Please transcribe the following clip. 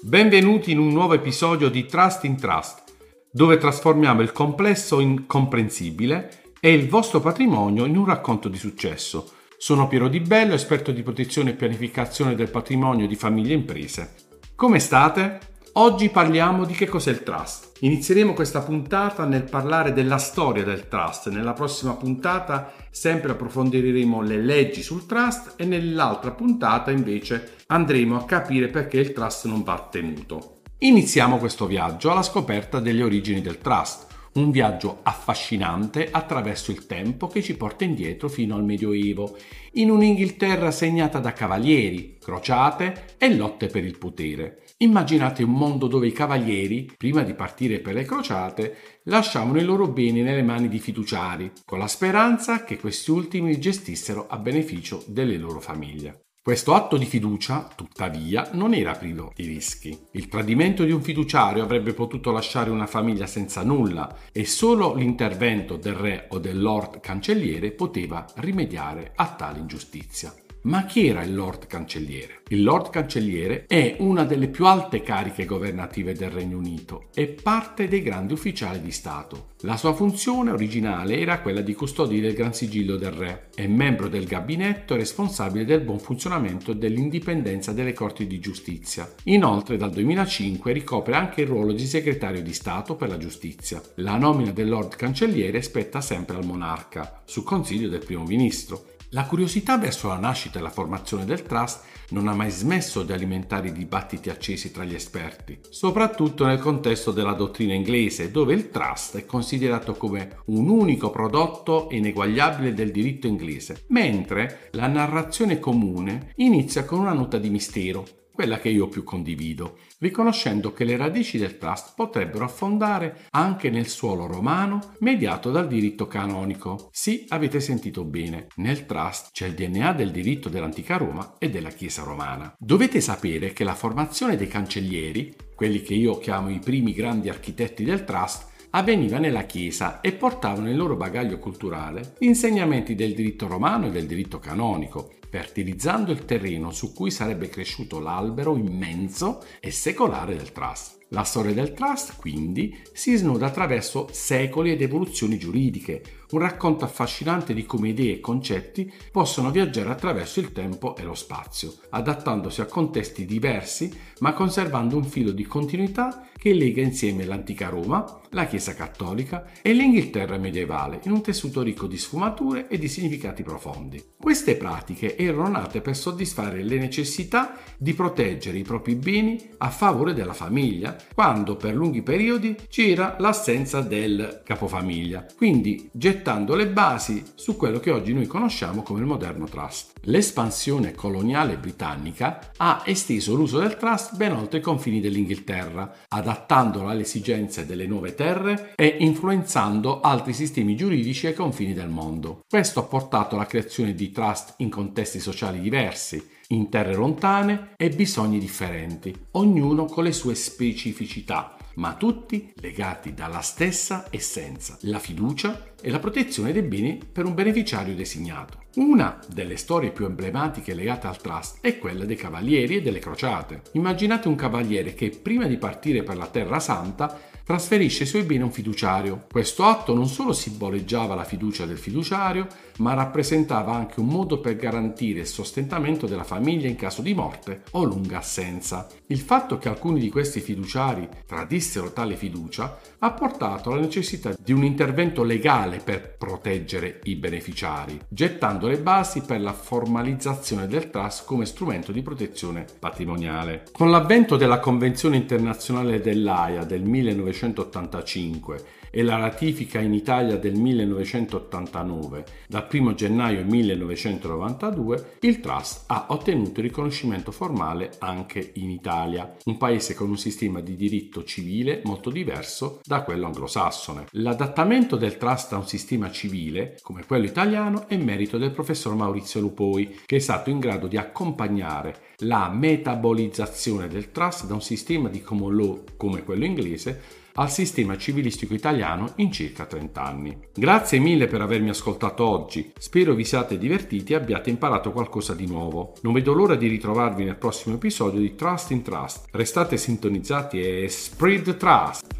Benvenuti in un nuovo episodio di Trust in Trust, dove trasformiamo il complesso in comprensibile e il vostro patrimonio in un racconto di successo. Sono Piero Di Bello, esperto di protezione e pianificazione del patrimonio di famiglie e imprese. Come state? Oggi parliamo di che cos'è il trust. Inizieremo questa puntata nel parlare della storia del trust. Nella prossima puntata sempre approfondiremo le leggi sul trust e nell'altra puntata invece andremo a capire perché il trust non va tenuto. Iniziamo questo viaggio alla scoperta delle origini del trust. Un viaggio affascinante attraverso il tempo che ci porta indietro fino al Medioevo, in un'Inghilterra segnata da cavalieri, crociate e lotte per il potere. Immaginate un mondo dove i cavalieri, prima di partire per le crociate, lasciavano i loro beni nelle mani di fiduciari, con la speranza che questi ultimi li gestissero a beneficio delle loro famiglie. Questo atto di fiducia, tuttavia, non era privo di rischi. Il tradimento di un fiduciario avrebbe potuto lasciare una famiglia senza nulla e solo l'intervento del re o del lord cancelliere poteva rimediare a tale ingiustizia. Ma chi era il Lord Cancelliere? Il Lord Cancelliere è una delle più alte cariche governative del Regno Unito e parte dei grandi ufficiali di Stato. La sua funzione originale era quella di custodire il Gran Sigillo del Re. È membro del gabinetto e responsabile del buon funzionamento e dell'indipendenza delle Corti di Giustizia. Inoltre dal 2005 ricopre anche il ruolo di segretario di Stato per la giustizia. La nomina del Lord Cancelliere spetta sempre al monarca, su consiglio del primo ministro. La curiosità verso la nascita e la formazione del trust non ha mai smesso di alimentare i dibattiti accesi tra gli esperti, soprattutto nel contesto della dottrina inglese, dove il trust è considerato come un unico prodotto ineguagliabile del diritto inglese, mentre la narrazione comune inizia con una nota di mistero, quella che io più condivido, riconoscendo che le radici del trust potrebbero affondare anche nel suolo romano mediato dal diritto canonico. Sì, avete sentito bene, nel trust c'è il DNA del diritto dell'antica Roma e della Chiesa romana. Dovete sapere che la formazione dei cancellieri, quelli che io chiamo i primi grandi architetti del trust, avveniva nella Chiesa e portavano nel loro bagaglio culturale gli insegnamenti del diritto romano e del diritto canonico, fertilizzando il terreno su cui sarebbe cresciuto l'albero immenso e secolare del trust. La storia del trust, quindi, si snoda attraverso secoli ed evoluzioni giuridiche, un racconto affascinante di come idee e concetti possono viaggiare attraverso il tempo e lo spazio, adattandosi a contesti diversi ma conservando un filo di continuità che lega insieme l'antica Roma, la Chiesa cattolica e l'Inghilterra medievale in un tessuto ricco di sfumature e di significati profondi. Queste pratiche erano nate per soddisfare le necessità di proteggere i propri beni a favore della famiglia, quando per lunghi periodi c'era l'assenza del capofamiglia, quindi gettando le basi su quello che oggi noi conosciamo come il moderno trust. L'espansione coloniale britannica ha esteso l'uso del trust ben oltre i confini dell'Inghilterra, adattandolo alle esigenze delle nuove terre e influenzando altri sistemi giuridici ai confini del mondo. Questo ha portato alla creazione di trust in contesti sociali diversi, in terre lontane e bisogni differenti, ognuno con le sue specificità, ma tutti legati dalla stessa essenza, la fiducia e la protezione dei beni per un beneficiario designato. Una delle storie più emblematiche legate al trust è quella dei cavalieri e delle crociate. Immaginate un cavaliere che prima di partire per la Terra Santa trasferisce i suoi beni a un fiduciario. Questo atto non solo simboleggiava la fiducia del fiduciario, ma rappresentava anche un modo per garantire il sostentamento della famiglia in caso di morte o lunga assenza. Il fatto che alcuni di questi fiduciari tradissero tale fiducia ha portato alla necessità di un intervento legale per proteggere i beneficiari, gettando le basi per la formalizzazione del trust come strumento di protezione patrimoniale. Con l'avvento della Convenzione internazionale dell'AIA del 1985 e la ratifica in Italia del 1989, dal 1 gennaio 1992, il trust ha ottenuto il riconoscimento formale anche in Italia, un paese con un sistema di diritto civile molto diverso da quello anglosassone. L'adattamento del trust a un sistema civile, come quello italiano, è merito del professor Maurizio Lupoi, che è stato in grado di accompagnare la metabolizzazione del trust da un sistema di common law come quello inglese al sistema civilistico italiano in circa 30 anni. Grazie mille per avermi ascoltato oggi, spero vi siate divertiti e abbiate imparato qualcosa di nuovo. Non vedo l'ora di ritrovarvi nel prossimo episodio di Trust in Trust. Restate sintonizzati e spread trust!